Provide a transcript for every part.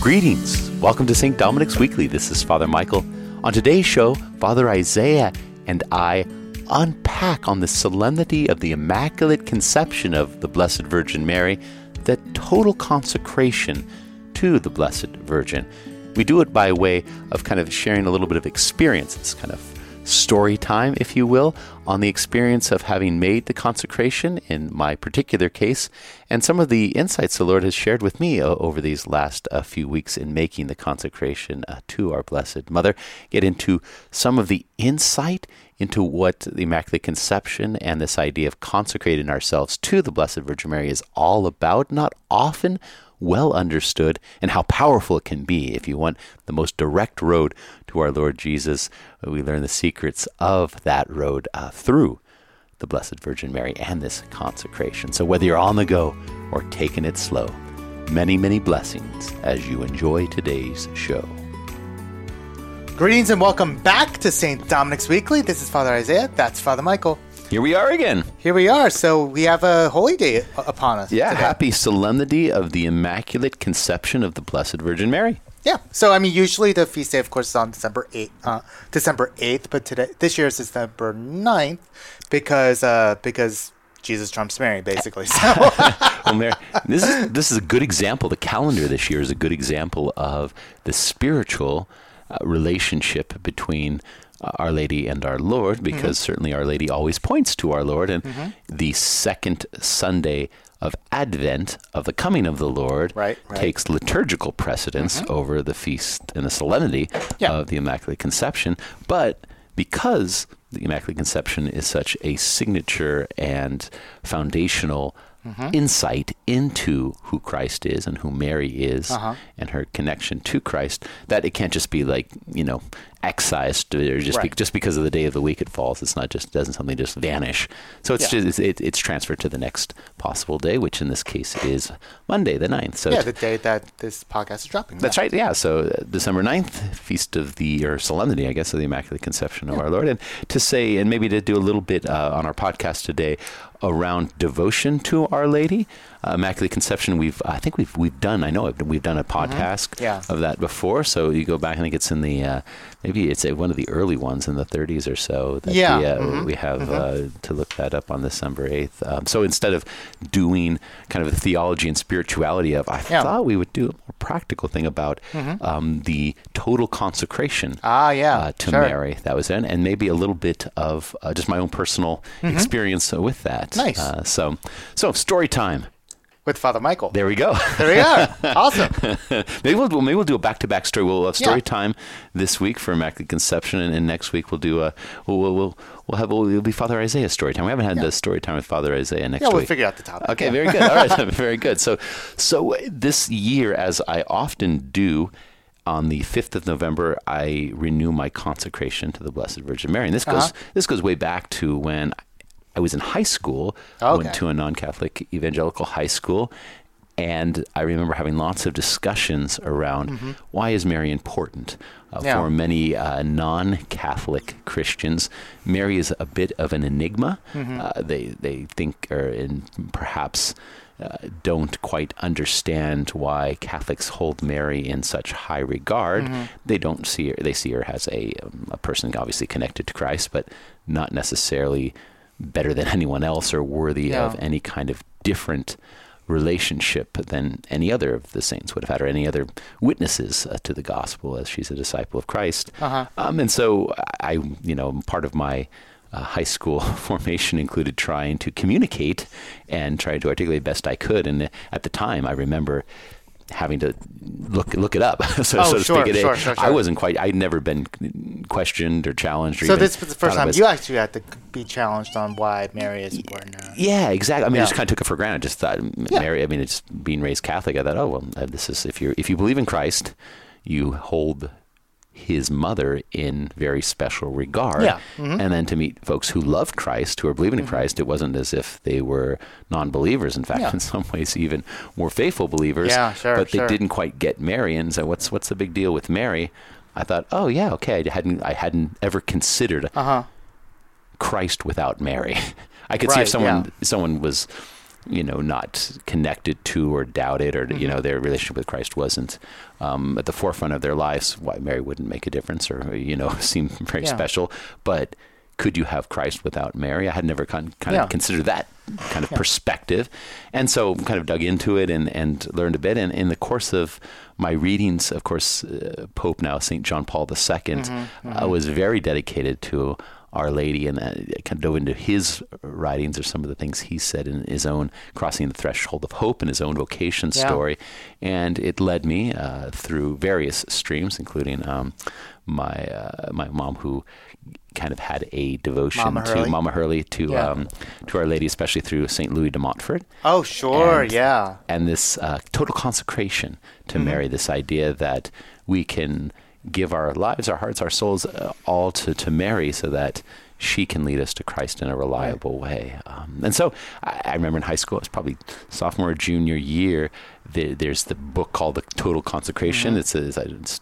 Greetings. Welcome to St. Dominic's Weekly. This is Father Michael. On today's show, Father Isaiah and I unpack on the solemnity of the Immaculate Conception of the Blessed Virgin Mary, the total consecration to the Blessed Virgin. We do it by way of kind of sharing a little bit of experience. It's kind of story time, if you will, on the experience of having made the consecration in my particular case, and some of the insights the Lord has shared with me uh, over these last uh, few weeks in making the consecration uh, to our Blessed Mother. Get into some of the insight into what the Immaculate Conception and this idea of consecrating ourselves to the Blessed Virgin Mary is all about. Not often well understood and how powerful it can be. If you want the most direct road to our Lord Jesus, we learn the secrets of that road uh, through the Blessed Virgin Mary and this consecration. So whether you're on the go or taking it slow, many, many blessings as you enjoy today's show. Greetings and welcome back to St. Dominic's Weekly. This is Father Isaiah. That's Father Michael. Here we are again. Here we are. So we have a holy day upon us. Yeah, today. happy solemnity of the Immaculate Conception of the Blessed Virgin Mary. Yeah. So I mean, usually the feast day, of course, is on December eighth. Uh, December eighth, but today, this year is December 9th because uh, because Jesus trumps Mary, basically. So well, Mary, this is this is a good example. The calendar this year is a good example of the spiritual uh, relationship between uh, Our Lady and our Lord, because mm-hmm. certainly Our Lady always points to our Lord, and mm-hmm. the second Sunday of Advent of the coming of the Lord right, right. takes liturgical precedence mm-hmm. over the feast and the solemnity yeah. of the Immaculate Conception, but because the Immaculate Conception is such a signature and foundational mm-hmm. insight into who Christ is and who Mary is uh-huh. and her connection to Christ that it can't just be like, you know, excised or just right. be, just because of the day of the week it falls. It's not just doesn't something just vanish. So it's yeah. just it's, it's, transferred to the next possible day, which in this case is Monday the 9th. So yeah, the day that this podcast is dropping. That's right. Yeah. So uh, December 9th, feast of the or solemnity, I guess, of the Immaculate Conception of yeah. our Lord, and to say and maybe to do a little bit uh, on our podcast today around devotion to Our Lady uh, Immaculate Conception, we've I think we've we've done I know we've done a mm-hmm. podcast mm-hmm. yeah. of that before. So you go back, I think it's in the uh, maybe it's a, one of the early ones in the 30s or so. That yeah, we, uh, mm-hmm. we have mm-hmm. Uh, to look that up on December 8th. Um, so instead of doing kind of the theology and spirituality of, I yeah. thought we would do a more practical thing about mm-hmm. um, the total consecration. Ah, yeah, uh, to sure. Mary. That was in, and maybe a little bit of uh, just my own personal mm-hmm. experience with that. Nice. so so story time with Father Michael. There we go. There we are. awesome. maybe we'll maybe we'll do a back to back story. We'll have story yeah. time this week for Immaculate Conception, and, and, next week we'll do a we'll we'll we'll, we'll have it'll be Father Isaiah story time. We haven't had yeah. the story time with Father Isaiah next yeah, we'll week. figure out the topic. Okay, yeah. very good. All right, very good. So so this year, as I often do on the 5th of November, I renew my consecration to the Blessed Virgin Mary. And this goes uh-huh. this goes way back to when I was in high school. Okay. Went to a non-Catholic evangelical high school, and I remember having lots of discussions around mm-hmm. why is Mary important uh, yeah. for many uh, non-Catholic Christians. Mary is a bit of an enigma. Mm-hmm. Uh, they they think or in perhaps. Uh, don't quite understand why Catholics hold Mary in such high regard. Mm-hmm. They don't see her. They see her as a, um, a person obviously connected to Christ, but not necessarily better than anyone else or worthy of any kind of different relationship than any other of the saints would have had, or any other witnesses uh, to the gospel, as she's a disciple of Christ. Uh-huh. Um, and so, I, you know, part of my uh, high school formation included trying to communicate and trying to articulate best I could. And at the time, I remember having to look look it up, so, oh, so to sure, speak. Sure, sure, I wasn't quite. I'd never been questioned or challenged. Or so this was the first time you actually had to be challenged on why Mary is important. Yeah, exactly. I mean, yeah. I just kind of took it for granted. Just thought yeah. Mary. I mean, it's being raised Catholic. I thought, oh well, uh, this is if you if you believe in Christ, you hold his mother in very special regard. Yeah. Mm-hmm. And then to meet folks who loved Christ, who are believing in mm-hmm. Christ, it wasn't as if they were non believers. In fact, yeah. in some ways, even more faithful believers. Yeah, sure, but they sure. didn't quite get Mary. And so, what's, what's the big deal with Mary? I thought, oh, yeah, okay. I hadn't, I hadn't ever considered uh-huh. Christ without Mary. I could right, see if someone, yeah. someone was you know, not connected to or doubted, or you know, their relationship with Christ wasn't um, at the forefront of their lives. Why Mary wouldn't make a difference, or you know, seem very Yeah. special. But could you have Christ without Mary? I had never kind kind Yeah. of considered that kind of perspective, and so kind of dug into it and and learned a bit. And in the course of my readings, of course, uh, Pope now Saint John Paul II Mm-hmm, uh, was very dedicated to. Our Lady, and uh, kind of dove into his writings or some of the things he said in his own crossing the threshold of hope and his own vocation Yeah. story, and it led me uh, through various streams, including um, my uh, my mom who kind of had a devotion Mama to Hurley? Mama Hurley to Yeah. um, to Our Lady, especially through Saint Louis de Montfort Oh, sure. And- yeah. and this uh, total consecration to Mm-hmm. Mary, this idea that we can give our lives, our hearts, our souls, uh, all to, to Mary so that she can lead us to Christ in a reliable way. Um, and so I, I remember in high school, it was probably sophomore or junior year, there, there's the book called The Total Consecration. Mm-hmm. It's, a, it's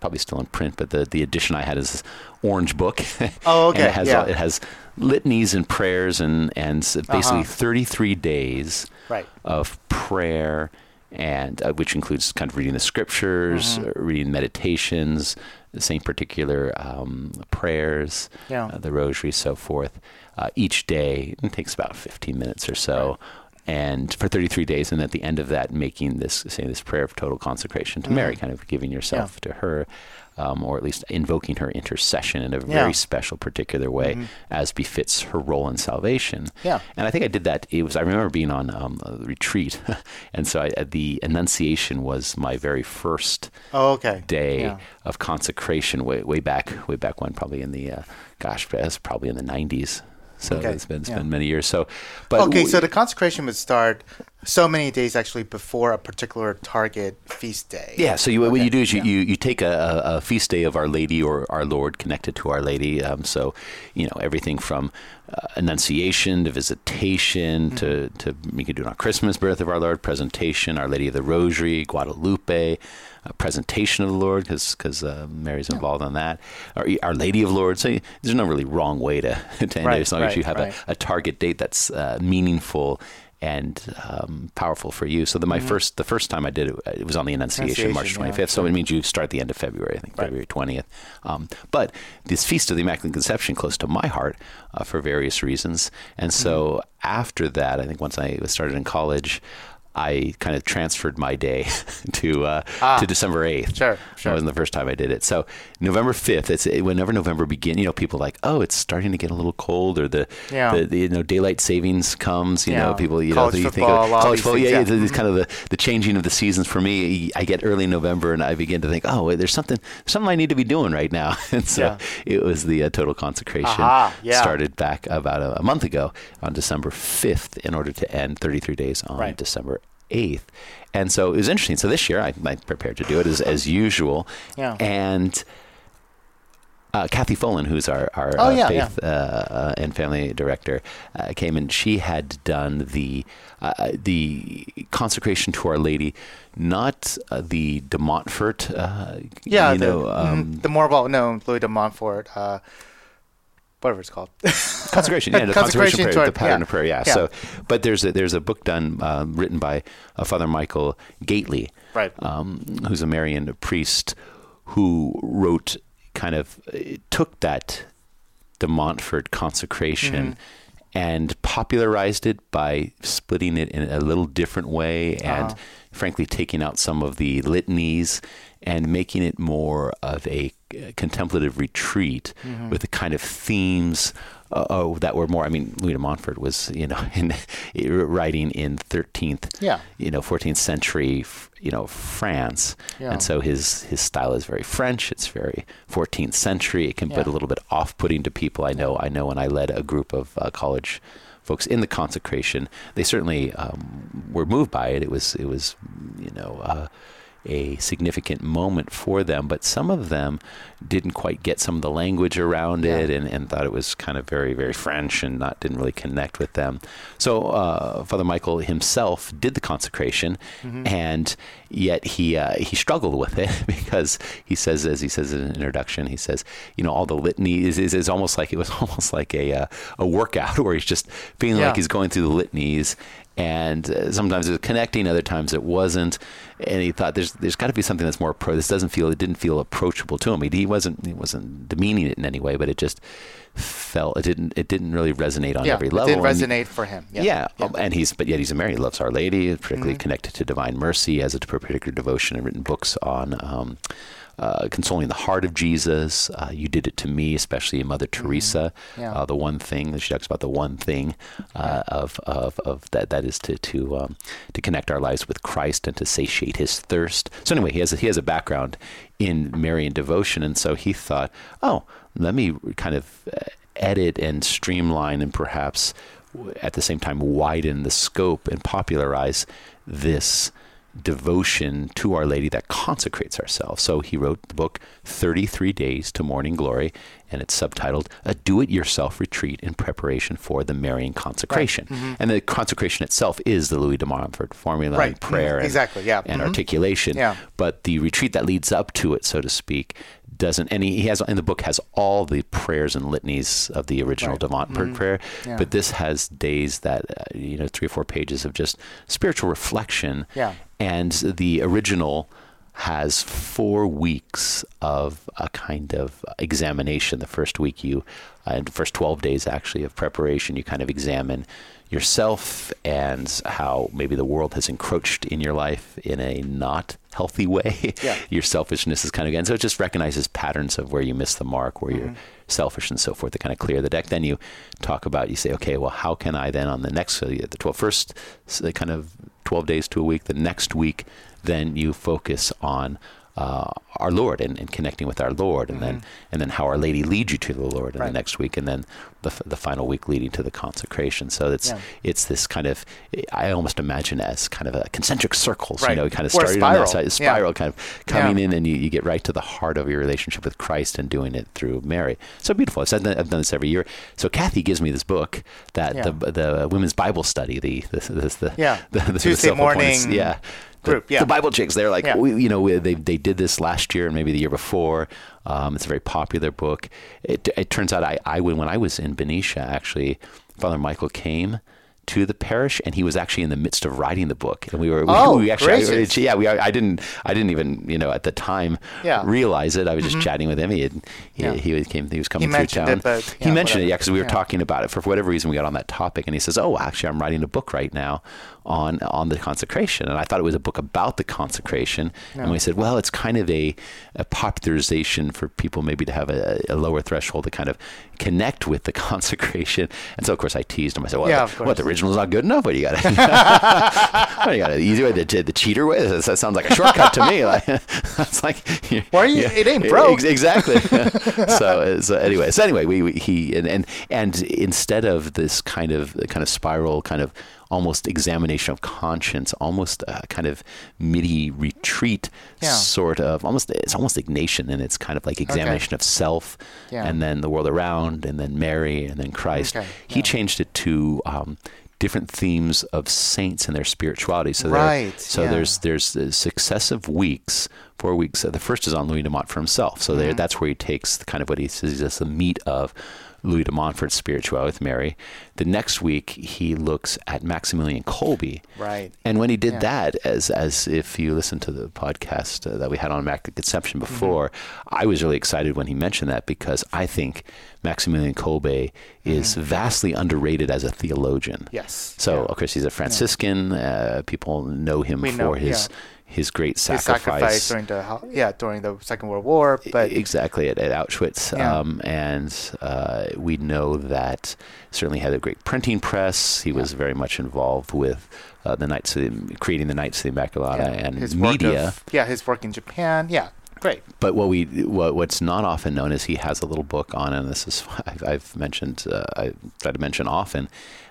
probably still in print, but the, the edition I had is this orange book. Oh, and okay, it has, yeah. all- it has litanies and prayers and, and basically Uh-huh. 33 days Right. of prayer and uh, which includes kind of reading the scriptures, Mm-hmm. uh, reading meditations, the same particular um, prayers, Yeah. uh, the rosary, so forth. Uh, each day it takes about 15 minutes or so. And for 33 days, and at the end of that, making this, say, this prayer of total consecration to Mary, kind of giving yourself to her, um, or at least invoking her intercession in a Yeah. Mm-hmm. very special, particular way, as befits her role in salvation. Yeah. And I think I did that. It was I remember being on um, a retreat, and so I, uh, the Annunciation was my very first Oh, okay. day Yeah. of consecration. Way way back, way back when, probably in the uh, gosh, that's probably in the '90s. So Okay, it's been it's yeah. been many years. So, but okay, so the consecration would start so many days actually before a particular target feast day. Yeah, so you, what you do is you, yeah. you, you take a, a a feast day of Our Lady or Our Lord connected to Our Lady. Um, so, you know, everything from uh, Annunciation to visitation Mm-hmm. to, to, you can do it on Christmas, Birth of Our Lord, presentation, Our Lady of the Rosary, Guadalupe, uh, presentation of the Lord, because uh, Mary's involved on that, or Our Lady of Lord. So there's no really wrong way to, to end it as long as you have right. a, a target date that's uh, meaningful and um, powerful for you. So the, my first, the first time I did it, it was on the Annunciation, March Mm-hmm. 25th. yeah, So it means you start the end of February, I think Right. February 20th. Um, but this Feast of the Immaculate Conception close to my heart uh, for various reasons. And so Mm-hmm. after that, I think once I started in college, I kind of transferred my day to uh, Ah. to December 8th. Sure, sure. That wasn't the first time I did it. So November 5th, it's whenever November begin, you know, people are like, oh, it's starting to get a little cold or the, Yeah. the, the you know, daylight savings comes, you know, people, you College know, you think football, of college football. Yeah, yeah. yeah, it's kind of the, the changing of the seasons for me. I get early November and I begin to think, oh, wait, there's something, something I need to be doing right now. And so Yeah. it was the uh, total consecration Aha, yeah. started back about a, a month ago on December 5th in order to end 33 days on Right. December 8th. And so it was interesting. So this year I, I prepared to do it as, as usual. Yeah. And uh, Kathy Folan, who's our, our Oh, uh, yeah, yeah. faith Uh, uh, and family director, uh, came and she had done the uh, the consecration to Our Lady, not uh, the de Montfort. Uh, Yeah, you the, know, mhm, um, the more well known Louis de Montfort, uh, whatever it's called. consecration. Yeah, the consecration, Consecration prayer, toward- the pattern yeah. of prayer. Yeah. Yeah. So, but there's a, there's a book done uh, written by uh, Father Michael Gaitley, Right. um, who's a Marian priest who wrote kind of uh, took that de Montfort consecration Mm-hmm. and popularized it by splitting it in a little different way and Uh-huh. frankly taking out some of the litanies and making it more of a contemplative retreat Mm-hmm. with the kind of themes uh, uh, that were more. I mean, Louis de Montfort was, you know, in, writing in 13th, Yeah. you know, 14th century, you know, France, Yeah. and so his his style is very French. It's very 14th century. It can be Yeah. a little bit off-putting to people. I know. I know when I led a group of uh, college folks in the consecration, they certainly um, were moved by it. It was it was you know. Uh, a significant moment for them, but some of them didn't quite get some of the language around Yeah. it and, and thought it was kind of very, very French and not didn't really connect with them. So uh, Father Michael himself did the consecration, Mm-hmm. and yet he uh, he struggled with it because he says, as he says in an introduction, he says, you know, all the litany is, is, is almost like it was almost like a uh, a workout where he's just feeling Yeah. like he's going through the litanies and uh, sometimes it was connecting, other times it wasn't. And he thought there's there's got to be something that's more pro. This doesn't feel it didn't feel approachable to him. He, he wasn't he wasn't demeaning it in any way, but it just felt it didn't it didn't really resonate on yeah, every level. It did And- resonate for him. Yeah. yeah, um, and he's but yet he's a Mary. He loves Our Lady, particularly Mm-hmm. connected to Divine Mercy, has a particular devotion and written books on um, uh, consoling the heart of Jesus. Uh, you did it to me, especially Mother Teresa. Mm-hmm. Yeah. Uh, the one thing that she talks about the one thing uh, of, of of that that is to to um, to connect our lives with Christ and to satiate His thirst. So anyway, he has a, he has a background in Marian devotion, and so he thought, oh, let me kind of edit and streamline and perhaps at the same time widen the scope and popularize this devotion to Our Lady that consecrates ourselves. So he wrote the book 33 Days to Morning Glory, and it's subtitled A Do It Yourself Retreat in Preparation for the Marian Consecration. And the consecration itself is the Louis de Montfort formula Right. and prayer Mhm. and, Exactly, yeah. and Mhm. articulation. Yeah. But the retreat that leads up to it, so to speak, doesn't and he, he has in the book has all the prayers and litanies of the original Right. de Montfort prayer Yeah. but this has days that uh, you know three or four pages of just spiritual reflection Yeah. And the original has four weeks of a kind of examination. The first week, you, uh, and the first 12 days actually of preparation, you kind of examine yourself and how maybe the world has encroached in your life in a not healthy way. Yeah. your selfishness is kind of, and so it just recognizes patterns of where you miss the mark, where you're selfish and so forth to kind of clear the deck. Then you talk about, you say, okay, well, how can I then on the next, the 12, first so kind of 12 days to a week, the next week, then you focus on uh, our Lord and, and connecting with our Lord, and then and then how Our Lady leads you to the Lord in Right. the next week, and then the, f- the final week leading to the consecration. So it's Yeah. it's this kind of I almost imagine as kind of a concentric circles, you Right. know, kind of starting on that spiral. side, a Yeah. kind of coming Yeah. in, and you, you get right to the heart of your relationship with Christ and doing it through Mary. So beautiful. I've done, I've done this every year. So Kathy gives me this book that the the women's Bible study, the the the, the, Yeah. the, the Tuesday morning yeah. The, yeah. the Bible chicks, they're like, Yeah. we, you know, we, they they did this last year and maybe the year before. Um, it's a very popular book. It, it turns out I, I when when I was in Benicia, actually, Father Michael came to the parish and he was actually in the midst of writing the book and we were we, Oh, we actually gracious. yeah we I didn't I didn't even you know at the time Yeah. realize it I was just chatting with him he had, he, Yeah. he was came he was coming He through town it, but, he mentioned it yeah because we were Yeah. talking about it for whatever reason we got on that topic and he says oh actually I'm writing a book right now on on the consecration. And I thought it was a book about the consecration. And we said well it's kind of a, a popularization for people maybe to have a, a lower threshold to kind of connect with the consecration. And so of course I teased him. I said well Yeah, the, what the original's not good enough? What do you got? What do you got? The easy way the, the cheater way that, sounds like a shortcut to me. Like that's like Why are you- it ain't broke. Ex- exactly. So, uh, so anyway so anyway we, we he and, and and instead of this kind of kind of spiral kind of almost examination of conscience almost a kind of midi retreat Yeah. sort of almost it's almost Ignatian and it's kind of like examination of self Yeah. and then the world around and then Mary and then Christ Okay, he yeah. changed it to um, different themes of saints and their spirituality so Right, so yeah. there's there's successive weeks, four weeks. The first is on Louis de Montfort himself. So Mm-hmm. there, that's where he takes the kind of what he says is the meat of Louis de Montfort's spirituality with Mary. The next week he looks at Maximilian Kolbe. Right. And when he did Yeah. that, as as if you listen to the podcast uh, that we had on Immaculate Conception Mm-hmm. before, I was really excited when he mentioned that because I think Maximilian Kolbe is vastly underrated as a theologian. Mm-hmm. Yes. So Yeah. of course he's a Franciscan. Uh, people know him We for know, his yeah. His great His sacrifice. sacrifice during the yeah during the Second World War, but exactly at, at Auschwitz, Yeah. um, and uh, we know that certainly had a great printing press. He was very much involved with uh, the Knights of the, creating the Knights of the Immaculata yeah, and his media. of- yeah, his work in Japan. Yeah, great. But what we what, what's not often known is he has a little book on, and this is I've, I've mentioned uh, I try to mention often,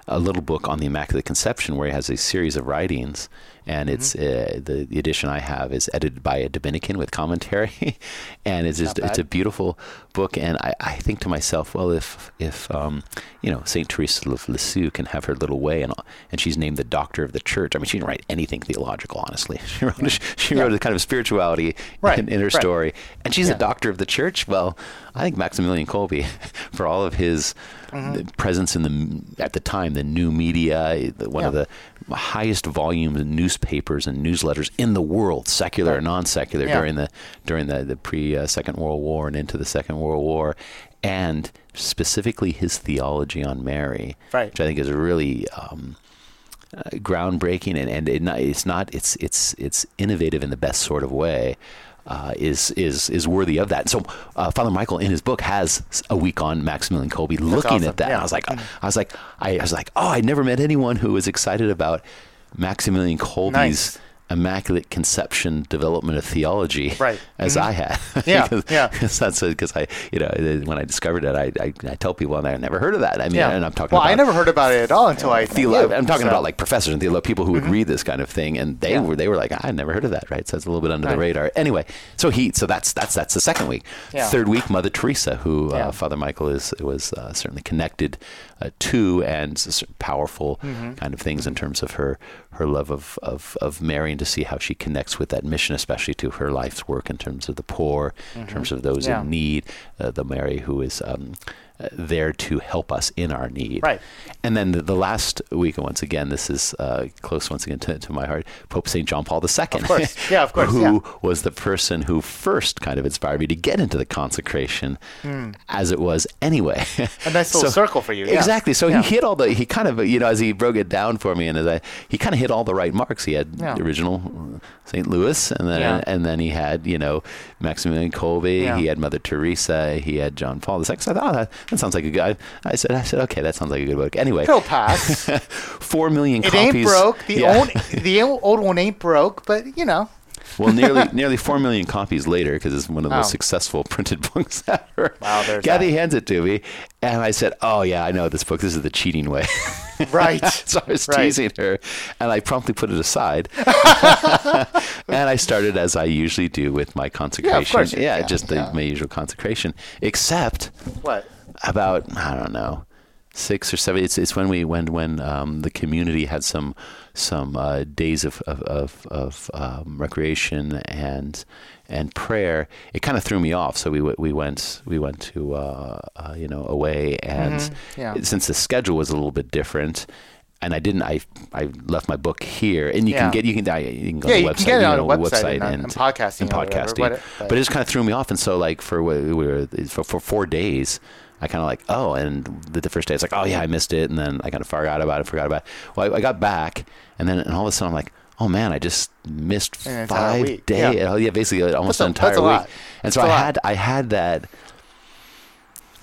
a little book on the Immaculate Conception where he has a series of writings, and it's Mm-hmm. uh, the the edition I have is edited by a Dominican with commentary, and it's just it's a beautiful book, and I, I think to myself, well, if if um, you know Saint Teresa of Lisieux can have her little way, and and she's named the Doctor of the Church. I mean, she didn't write anything theological, honestly. She wrote she Yeah. wrote a kind of spirituality Right, in, in her right. story, and she's Yeah. a doctor of the church. Well, I think Maximilian Kolbe, for all of his the presence in the at the time the new media, the, one of the highest volume of newspapers and newsletters in the world, secular Right. non-secular, Yeah. during the during the the pre uh, Second World War and into the Second World War, and specifically his theology on Mary, Right. which I think is really. Um, uh, groundbreaking and, and it not, it's not it's it's it's innovative in the best sort of way uh, is is is worthy of that. So uh, Father Michael in his book has a week on Maximilian Kolbe looking awesome. at that. Yeah. I was like I was like I, I was like oh I never met anyone who was excited about Maximilian Kolbe's Nice. Immaculate conception development of theology Right. as I had. Yeah, because, yeah. That's because I you know when I discovered it I, I, I tell people and I never heard of that. I mean Yeah. and I'm talking well, about I never heard about it at all until I. Theolo- I'm talking so- about like professors and theolo- people who would read this kind of thing, and they Yeah. were they were like, I never heard of that, right? So it's a little bit under the radar. Anyway, so he so that's that's that's the second week. Yeah. Third week, Mother Teresa, who uh, Father Michael is was uh, certainly connected uh, to, and powerful Mm-hmm. kind of things in terms of her her love of, of of Mary, and to see how she connects with that mission, especially to her life's work in terms of the poor, in terms of those Mm-hmm. Yeah. in need, uh, the Mary who is. Um, there to help us in our need. Right. And then the, the last week, and once again, this is uh, close once again to, to my heart, Pope St. John Paul II. Of course. Yeah, of course, who yeah. was the person who first kind of inspired me to get into the consecration as it was anyway. A nice little circle for you, yeah. Exactly. So Yeah. he hit all the, he kind of, you know, as he broke it down for me and as I, he kind of hit all the right marks. He had the original St. Louis and then, and then he had, you know, Maximilian Yeah. he had Mother Teresa, he had John Paul II. So I thought, oh, that, sounds like a good, I, I said, I said, okay, that sounds like a good book. Anyway, He'll pass. four million it copies. ain't broke. The Yeah. old the old one ain't broke, but you know. well, nearly nearly four million copies later, because it's one of the most oh. successful printed books ever. Wow, there's Kathy that. hands it to me, and I said, "Oh yeah, I know this book. This is the cheating way." Right. so I was Right. teasing her, and I promptly put it aside, and I started as I usually do with my consecration. course you- yeah, yeah, just the, my usual consecration, except What? About I don't know six or seven. It's it's when we when when um, the community had some some uh, days of of of, of um, recreation and and prayer. It kind of threw me off. So we w- we went we went to uh, uh, you know away and Mhm, yeah. since the schedule was a little bit different. And I didn't. I I left my book here, and you Yeah. can get you can you can go Yeah, to you the can website, get it you on know, website and, and podcasting and or whatever, podcasting. but- But, but- it just kind of threw me off. And so, like for we were for, for four days, I kind of like oh, and the, the first day it's like oh yeah, I missed it, and then I kind of forgot about it, forgot about it. Well, I, I got back, and then and all of a sudden I'm like. Oh man! I just missed five days. yeah. Oh yeah, basically almost That's an entire that's a week. lot. And so That's a I lot. had I had that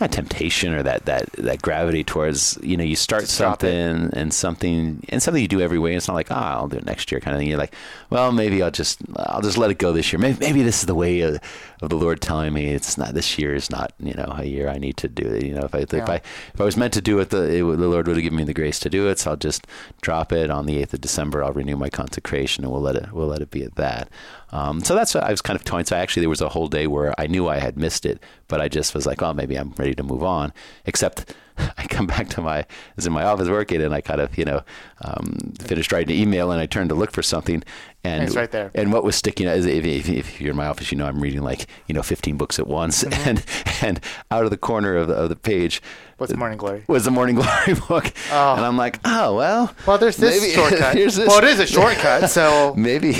that temptation or that that that gravity towards you know you start Just drop it. something and something and something you do every way. It's not like ah I'll do it next year kind of thing. You're like well maybe I'll just I'll just let it go this year. Maybe, maybe this is the way of, of the Lord telling me it's not this year is not you know a year I need to do it. You know if I if Yeah. I if I was meant to do it the it, the Lord would have given me the grace to do it. So I'll just drop it on the eighth of December. I'll renew my consecration and we'll let it we'll let it be at that. Um, so that's what I was kind of toying. So actually there was a whole day where I knew I had missed it, but I just was like, oh, maybe I'm ready to move on. Except I come back to my, I was in my office working and I kind of, you know, um, finished writing an email and I turned to look for something. And, It's right there. and what was sticking out is if, if, if you're in my office, you know, I'm reading like, you know, 15 books at once. Mm-hmm. And, and out of the corner of the, of the page What's Morning Glory? was the Morning Glory book. Oh. And I'm like, oh, well. Well, there's this maybe- shortcut. here's this- Well, it is a shortcut, so maybe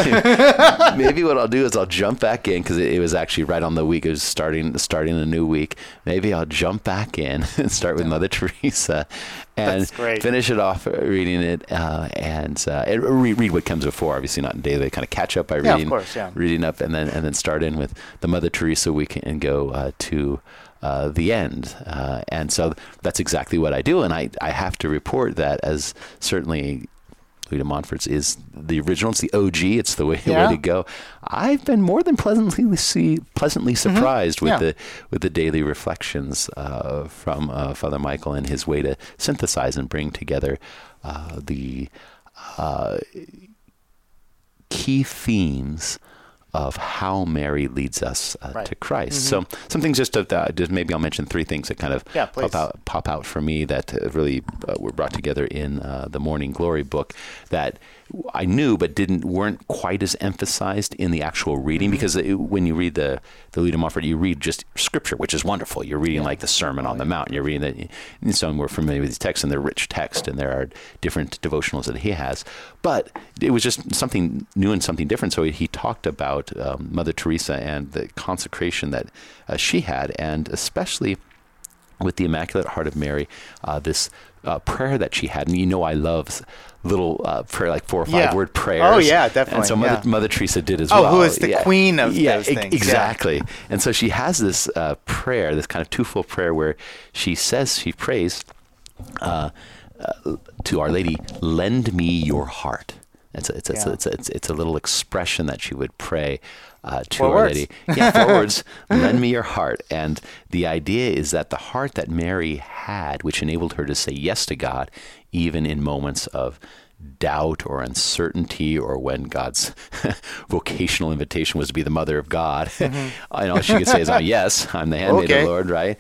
maybe what I'll do is I'll jump back in because it, it was actually right on the week. It was starting starting a new week. Maybe I'll jump back in and start with Mother Teresa and finish it off uh, reading it uh, and, uh, read, read what comes before. Obviously not in daily. Kind of catch up by Yeah, of reading course, yeah. reading up and then and then start in with the Mother Teresa week and go uh, to. Uh, the end, uh, and so that's exactly what I do, and I, I have to report that as certainly Louis de Montfort's is the original. It's the OG. It's the way, Yeah. way to go. I've been more than pleasantly see, pleasantly surprised with Mm-hmm. Yeah. the with the daily reflections uh, from uh, Father Michael and his way to synthesize and bring together uh, the uh, key themes of how Mary leads us uh, Right. to Christ. So some things just of that. Just maybe I'll mention three things that kind of Yeah, pop out pop out for me that uh, really uh, were brought together in uh, the Morning Glory book that I knew but didn't weren't quite as emphasized in the actual reading Mm-hmm. because it, when you read the the Leda Moffat, you read just scripture, which is wonderful. You're reading like the Sermon on the Mount. You're reading that. And so we're familiar with these texts, and they're rich text, and there are different devotionals that he has. But it was just something new and something different. So he talked about um, Mother Teresa and the consecration that uh, she had, and especially with the Immaculate Heart of Mary, uh, this uh, prayer that she had. And you know, I love little uh, prayer, like four or five Yeah. word prayers. Oh, yeah, definitely. And so Mother, yeah. Mother Teresa did as well. Oh, who is the queen of yeah, those e- things, yeah. Exactly. And so she has this uh, prayer, this kind of twofold prayer, where she says, she prays uh, uh, to Our Lady, lend me your heart. It's a, it's, a, Yeah. it's, a, it's, a, it's a little expression that she would pray uh, to Four Our. Lady. Yeah, four words. Lend me your heart. And the idea is that the heart that Mary had, which enabled her to say yes to God, even in moments of doubt or uncertainty, or when God's vocational invitation was to be the mother of God, I know she could say is, oh, yes, I'm the handmaid of the Lord, right?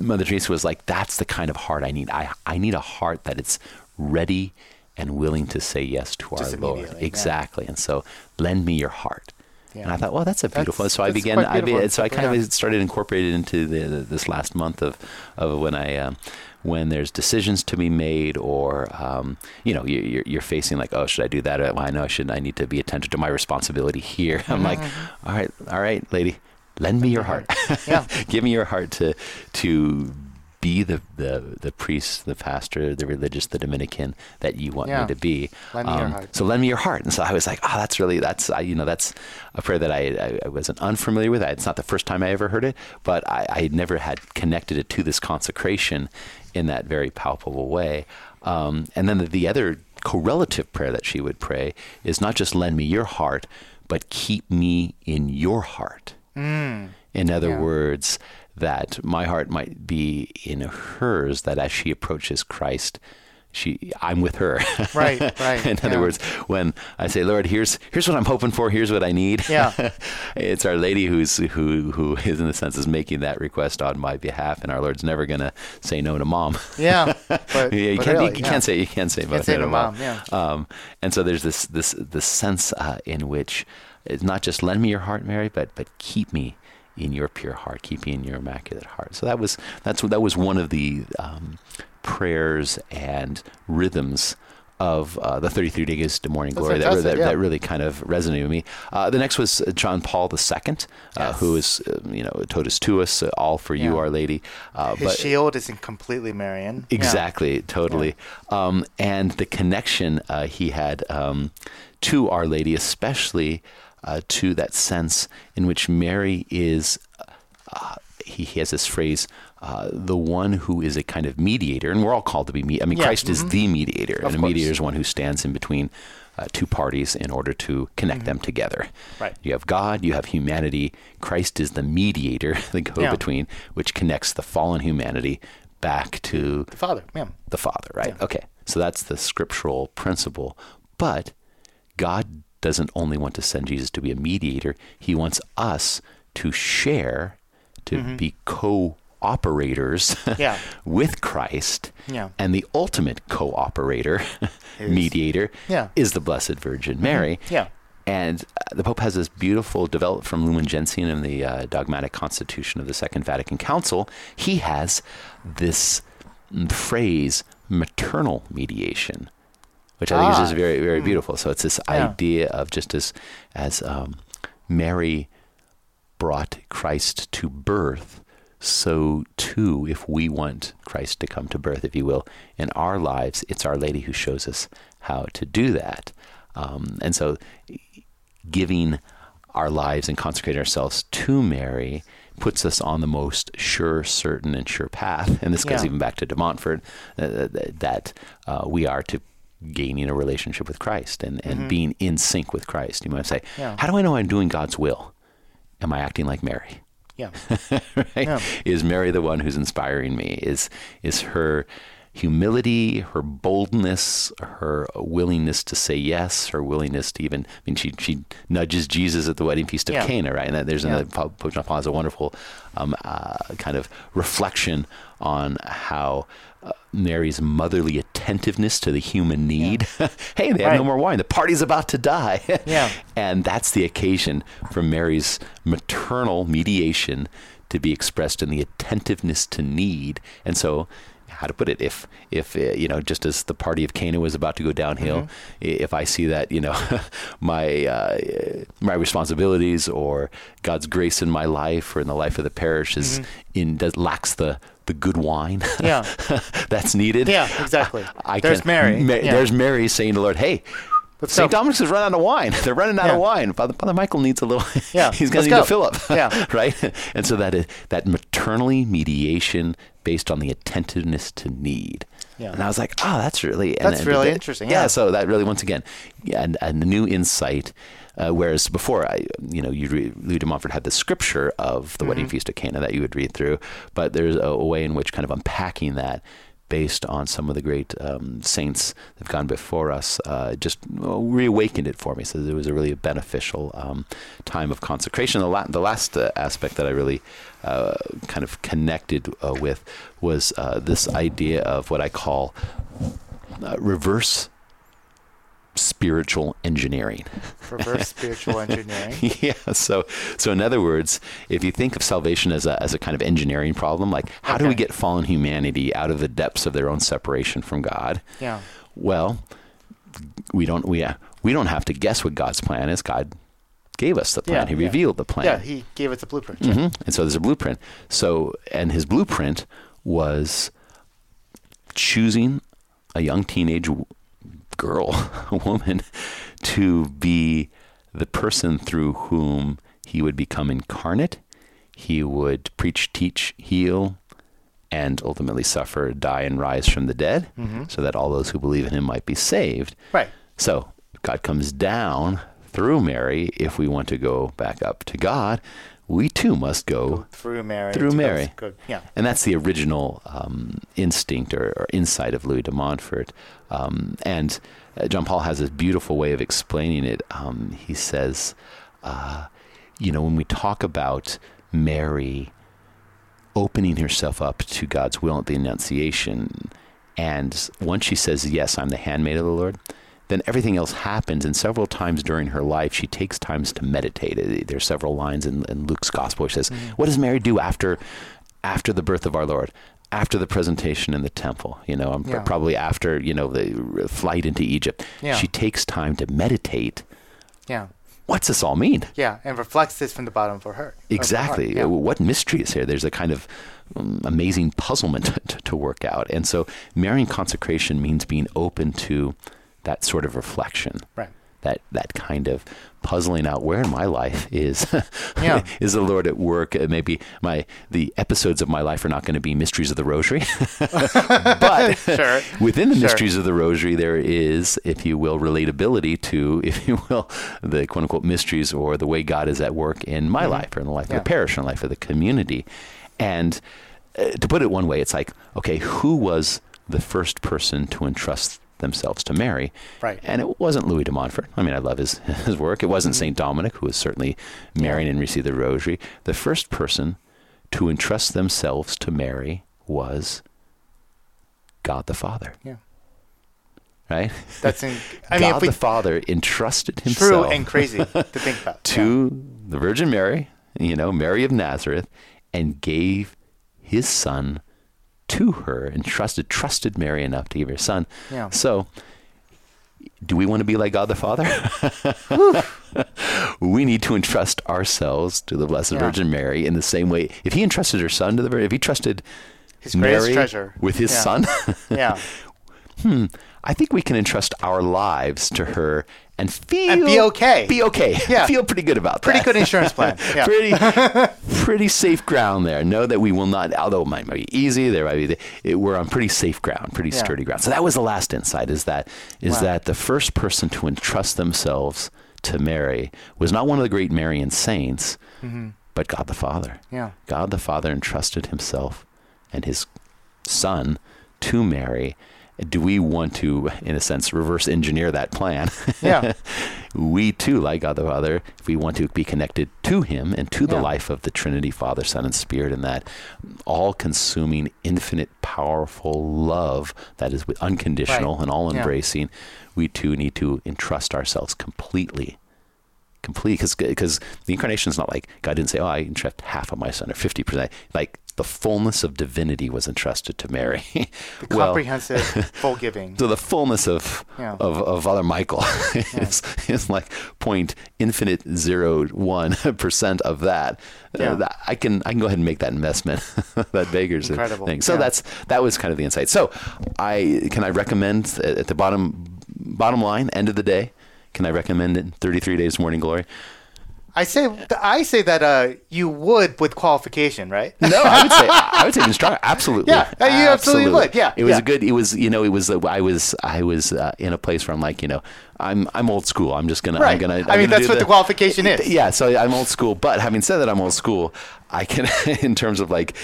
Mother Teresa was like, that's the kind of heart I need. I, I need a heart that it's ready and willing to say yes to Just our Lord. immediately, yeah. Exactly. And so lend me your heart. And I thought, well, that's a beautiful. That's- so I began. I be, so I kind Yeah. of started incorporating into the, the, this last month of, of when I um, when there's decisions to be made, or um, you know, you, you're, you're facing like, oh, should I do that? Well, I know I should. I need to be attentive to my responsibility here. I'm like, Mm-hmm. all right, all right, lady, lend me your heart. Yeah. Give me your heart to to be the, the, the priest, the pastor, the religious, the Dominican that you want Yeah. me to be. Um, me your heart. So lend me your heart. And so I was like, oh, that's really, that's, I, you know, that's a prayer that I, I, I wasn't unfamiliar with. It's not the first time I ever heard it, but I, I never had connected it to this consecration in that very palpable way. Um, and then the, the other correlative prayer that she would pray is not just lend me your heart, but keep me in your heart. In other Yeah. words, that my heart might be in hers, that as she approaches Christ, she I'm with her. Right, right, in other yeah. words, when I say, Lord, here's here's what I'm hoping for, here's what I need. Yeah. it's our lady who's who who is in the sense is making that request on my behalf, and our Lord's never gonna say no to mom. Yeah. But, yeah, you but can't really, you, you yeah. can't say you can't say Can't say no to to mom, yeah. Um, and so there's this this this sense uh, in which it's not just lend me your heart, Mary, but but keep me in your pure heart, keep me in your immaculate heart. So that was that's that was one of the um, prayers and rhythms of uh, the 33 Days to Morning Glory that, that, yeah. that really kind of resonated with me. Uh, the next was John Paul II, uh, Yes. who is, uh, you know, totus tuus, uh, all for you, Our Lady. Uh, His but shield isn't completely Marian. Yeah. Exactly, totally. Um, and the connection uh, he had um, to Our Lady, especially uh, to that sense in which Mary is, uh, he, he has this phrase, uh, the one who is a kind of mediator, and we're all called to be. Me- I mean, Yeah, Christ is the mediator, and a course. mediator is one who stands in between uh, two parties in order to connect them together. Right. You have God, you have humanity. Christ is the mediator, the go-between, which connects the fallen humanity back to The father. Yeah. the Father, right? Okay. So that's the scriptural principle. But God doesn't only want to send Jesus to be a mediator, He wants us to share, to be co operators Yeah. with Christ. Yeah. And the ultimate co operator, mediator, Yeah. Mm-hmm. is the Blessed Virgin Mary. Yeah. And uh, the Pope has this beautiful, developed from Lumen Gentium in the uh, dogmatic constitution of the Second Vatican Council. He has this mm, phrase, maternal mediation, which I think is just very, very beautiful. So it's this Yeah. idea of just as, as um, Mary brought Christ to birth, so too, if we want Christ to come to birth, if you will, in our lives, it's Our Lady who shows us how to do that. Um, and so, giving our lives and consecrating ourselves to Mary puts us on the most sure, certain, and sure path. And this goes Yeah. even back to De Montfort uh, that uh, we are to gaining a relationship with Christ and, and being in sync with Christ. You might say, Mm-hmm. Yeah. How do I know I'm doing God's will? Am I acting like Mary? Yeah. right? Yeah. Is Mary the one who's inspiring me? Is is her humility, her boldness, her willingness to say yes, her willingness to even, I mean, she, she nudges Jesus at the wedding feast of Yeah. Cana, right? And that there's Yeah. another, Pope John Paul has a wonderful um, uh, kind of reflection on how uh, Mary's motherly attentiveness to the human need. hey, they have no more wine. The party's about to die. Yeah. And that's the occasion for Mary's maternal mediation to be expressed in the attentiveness to need. And so, how to put it? If if uh, you know, just as the party of Cana was about to go downhill, Mm-hmm. if I see that you know my uh, my responsibilities or God's grace in my life or in the life of the parish is in does lacks the the good wine. Yeah. that's needed. Yeah, exactly. I There's can- Mary. Ma- Yeah. There's Mary saying to the Lord, "Hey, Let's St. go. Dominic's has run out of wine. They're running out Yeah. of wine. Father, Father Michael needs a little. Yeah, he's going to need go. a fill up. Yeah. right. And so that is that maternally mediation based on the attentiveness to need. Yeah. And I was like, oh, that's really and- That's and really that- interesting, Yeah. yeah. So that really, once again, yeah, and, and the new insight. Uh, whereas before, I, you know, you read, Louis de Montfort had the scripture of the Mm-hmm. wedding feast of Cana that you would read through, but there's a, a way in which kind of unpacking that based on some of the great um, saints that have gone before us, uh, just reawakened it for me. So it was a really beneficial um, time of consecration. The, la- the last uh, aspect that I really uh, kind of connected uh, with was uh, this idea of what I call uh, reverse spiritual engineering. Reverse spiritual engineering. yeah. So, so in other words, if you think of salvation as a as a kind of engineering problem, like how do we get fallen humanity out of the depths of their own separation from God? Yeah. Well, we don't we uh, we don't have to guess what God's plan is. God gave us the plan. Yeah, he yeah. revealed the plan. Yeah, he gave us a blueprint. hmm And so there's a blueprint. So, and his blueprint was choosing a young teenage girl, a woman, to be the person through whom he would become incarnate. He would preach, teach, heal, and ultimately suffer, die, and rise from the dead, mm-hmm. so that all those who believe in him might be saved. Right. So God comes down through Mary. If we want to go back up to God, we too must go Through Mary. through Mary. Good. Yeah. And that's the original um, instinct or, or insight of Louis de Montfort. Um, and uh, John Paul has this beautiful way of explaining it. Um, he says, uh, you know, when we talk about Mary opening herself up to God's will at the Annunciation, and once she says, Yes, I'm the handmaid of the Lord, then everything else happens. And several times during her life, she takes times to meditate. Uh, There's several lines in, in Luke's gospel which says, What does Mary do after after the birth of our Lord? After the presentation in the temple, you know, um, Yeah. probably after you know the flight into Egypt, Yeah. she takes time to meditate. Yeah. What's this all mean? Yeah. And reflects this from the bottom of her of her. Exactly. Yeah. What mystery is here? There's a kind of um, amazing puzzlement to, to work out. And so, Marian consecration means being open to that sort of reflection. Right. That, that kind of puzzling out where in my life is Yeah. is the Lord at work. Uh, Maybe my the episodes of my life are not going to be mysteries of the Rosary, but Sure. within the Sure. mysteries of the Rosary, there is, if you will, relatability to, if you will, the quote unquote mysteries or the way God is at work in my life or in the life Mm-hmm. Yeah. of the parish, or in the life of the community. And uh, to put it one way, it's like, okay, who was the first person to entrust themselves to Mary? Right. And it wasn't Louis de Montfort. I mean, I love his, his work. It wasn't Mm-hmm. St. Dominic, who was certainly marrying and received the Rosary. The first person to entrust themselves to Mary was God the Father Yeah. right? That's in, I mean, God if we, the Father entrusted himself. true and crazy to think about. to the Virgin Mary, you know, Mary of Nazareth, and gave his son to her, and trusted trusted Mary enough to give her son. Yeah. So, do we want to be like God the Father? we need to entrust ourselves to the Blessed Yeah. Virgin Mary in the same way. If he entrusted her son to the Virgin, if he trusted His Mary treasure. with his Yeah. son, Yeah. Hmm. I think we can entrust our lives to her and feel And be okay. Be okay. Yeah. feel pretty good about Pretty that. Pretty good insurance plan. Yeah. pretty pretty safe ground there. Know that we will not, although it might, might be easy, there might be it, we're on pretty safe ground, pretty Yeah. sturdy ground. So that was the last insight. Is that is Wow. that the first person to entrust themselves to Mary was not one of the great Marian saints, mm-hmm. but God the Father. Yeah. God the Father entrusted Himself and His Son to Mary. Do we want to, in a sense, reverse engineer that plan? Yeah. we too, like God the Father, if we want to be connected to Him and to the Yeah. life of the Trinity, Father, Son, and Spirit, in that all consuming, infinite, powerful love that is with- unconditional Right. and all Yeah. embracing, we too need to entrust ourselves completely. Complete, because the incarnation is not like God didn't say, "Oh, I entrust half of my son or fifty percent." Like the fullness of divinity was entrusted to Mary. Well, comprehensive, full giving. so the fullness of Yeah. of, of Father Michael is, is like point infinite zero one percent of that. Uh, Yeah. that- I can I can go ahead and make that investment. that beggars Incredible. thing. So Yeah. that's that was kind of the insight. So I can I recommend at at the bottom bottom line end of the day. Can I recommend it? Thirty three days morning glory. I say, I say that uh, you would with qualification, right? No, I would say I would say even stronger. Absolutely. Yeah, you absolutely would. Yeah, It was yeah. a good. It was you know it was I was I was uh, in a place where I'm like you know I'm I'm old school. I'm just gonna I'm gonna. I'm I mean, gonna that's what the qualification is. Yeah, so I'm old school. But having said that, I'm old school. I can, in terms of like,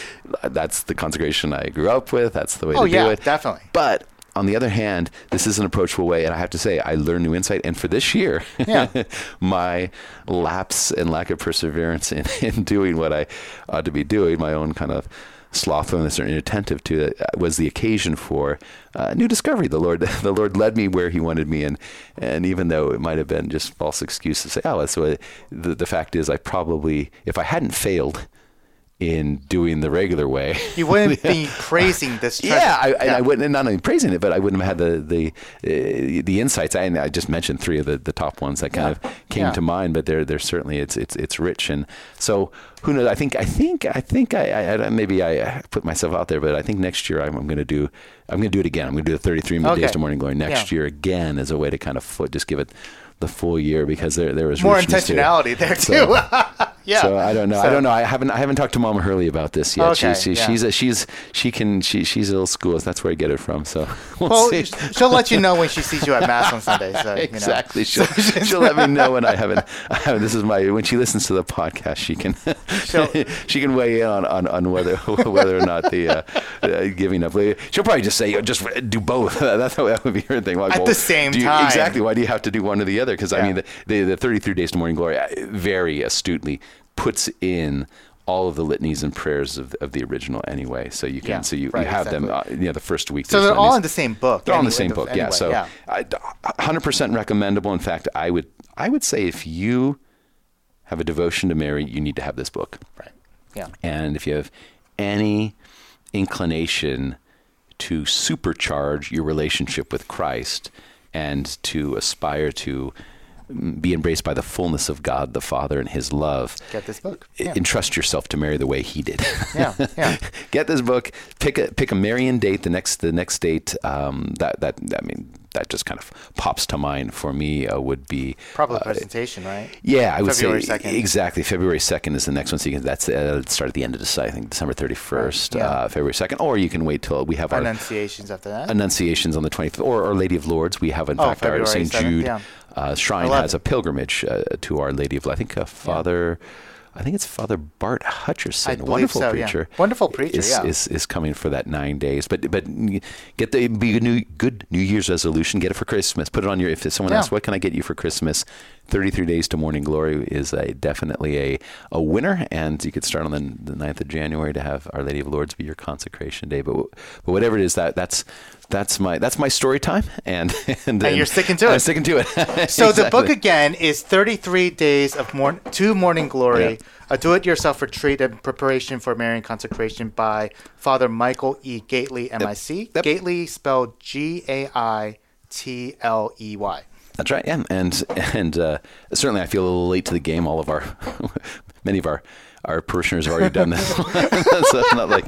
that's the consecration I grew up with. That's the way Oh, to yeah, do it. definitely. But on the other hand, this is an approachable way, and I have to say, I learned new insight. And for this year, Yeah. my lapse and lack of perseverance in, in doing what I ought to be doing, my own kind of slothfulness or inattentive to it, uh, was the occasion for uh, new discovery. The Lord, the Lord led me where He wanted me, and and even though it might have been just false excuse to say, oh, that's what the the fact is, I probably, if I hadn't failed in doing the regular way, You wouldn't be praising this. Treasure. yeah, I, and I wouldn't not only praising it, but I wouldn't have had the the uh, the insights. I, I just mentioned three of the, the top ones that kind Yeah. of came Yeah. to mind, but they're they're certainly it's it's it's rich, and so who knows? I think I think I think I, I, I maybe I put myself out there, but I think next year I'm, I'm going to do I'm going to do it again. I'm going to do the 33 Okay. days to morning glory next Yeah. year again as a way to kind of foot, just give it the full year because there there was more intentionality there too. So- yeah. So I don't know. I don't know. I haven't I haven't talked to Mama Hurley about this yet. Okay, she's she, yeah. she's a, she's she can she she's a little school. That's where I get it from. So we'll, Well, see. she'll let you know when she sees you at mass on Sunday. So, you know. exactly. She'll, she'll let me know when I haven't. I haven't this is my when she listens to the podcast. She can She'll- can weigh in on, on, on whether whether or not the uh, uh, giving up. She'll probably just say just do both. That's how that would be her thing. Like, At well, the same you- time. exactly. Why do you have to do one or the other? Because I mean the, the the 33 days to morning glory uh, very astutely puts in all of the litanies and prayers of, of the original anyway. So you can Yeah, so you, right, you have them exactly. uh, you know the first week. So they're all in the same book. They're all in the same book, yeah. So, yeah. I, 100% recommendable. In fact, I would I would say if you have a devotion to Mary, you need to have this book. Right. Yeah. And if you have any inclination to supercharge your relationship with Christ and to aspire to be embraced by the fullness of God the Father and His love, Get this book. Yeah. entrust yourself to Mary the way He did. Yeah, yeah. Get this book. Pick a pick a Marian date. The next the next date um, that that I mean that just kind of pops to mind for me uh, would be Probably uh, presentation, right? yeah, I would February say 2nd. exactly. February second is the next one. So you can, that's uh, start at the end of December. I think December thirty first, yeah. uh, February second, or you can wait till we have our Annunciations after that. Annunciations on the twenty fifth, or Our Lady of Lourdes. We have in Oh, fact our February Saint 7th, Jude yeah. Uh, shrine 11th. has a pilgrimage uh, to Our Lady of. I think uh, Father. I think it's Father Bart Hutcherson, wonderful so, yeah. preacher. Wonderful preacher, is, yeah. is is coming for that nine days. But but get the be a new good New Year's resolution. Get it for Christmas. Put it on your. If someone Yeah. asks, what can I get you for Christmas? Thirty three days to morning glory is a definitely a a winner, and you could start on the, the 9th of January to have Our Lady of Lourdes be your consecration day. But but whatever it is, that that's that's my that's my story time, and and, And you're sticking to it. I'm sticking to it. So the book again is 33 days of mor- to morning glory, Yeah. a do-it-yourself retreat and preparation for Marian consecration by Father Michael E. Gaitley, M.I.C. Yep. Gaitley spelled G-A-I-T-L-E-Y. That's right. Yeah, and and uh, certainly I feel a little late to the game. All of our many of our our parishioners have already done this. so it's not like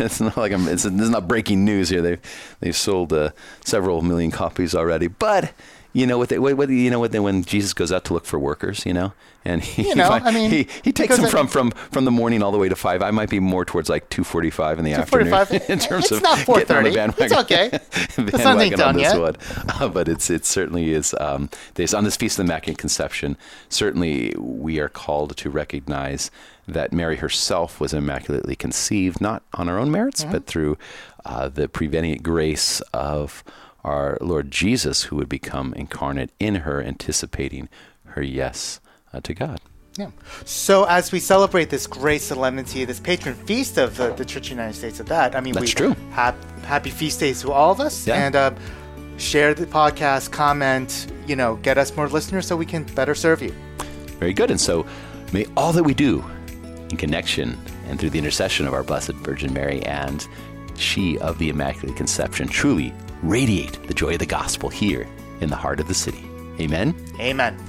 it's not like I'm. It's, is not breaking news here. They've they've sold uh, several million copies already. But you know what? They, what, what you know what? They, when Jesus goes out to look for workers, you know, and he, You know, he, I mean, he, he takes them from, from from the morning all the way to five. I might be more towards like two forty five in the afternoon in terms It's of not getting on the 4:30. bandwagon. It's okay. Sun on done yet. Uh, but it's it certainly is. Um, this on this feast of the Immaculate Conception. Certainly, we are called to recognize that Mary herself was immaculately conceived, not on her own merits, Mm-hmm. but through uh, the prevenient grace of our Lord Jesus, who would become incarnate in her, anticipating her yes uh, to God. Yeah. So as we celebrate this great solemnity, this patron feast of the, the Church of the United States of that, I mean, That's we true. Hap, happy feast days to all of us, Yeah. and uh, share the podcast, comment, you know, get us more listeners so we can better serve you. Very good. And so may all that we do in connection and through the intercession of our Blessed Virgin Mary and she of the Immaculate Conception truly radiate the joy of the gospel here in the heart of the city. Amen. Amen.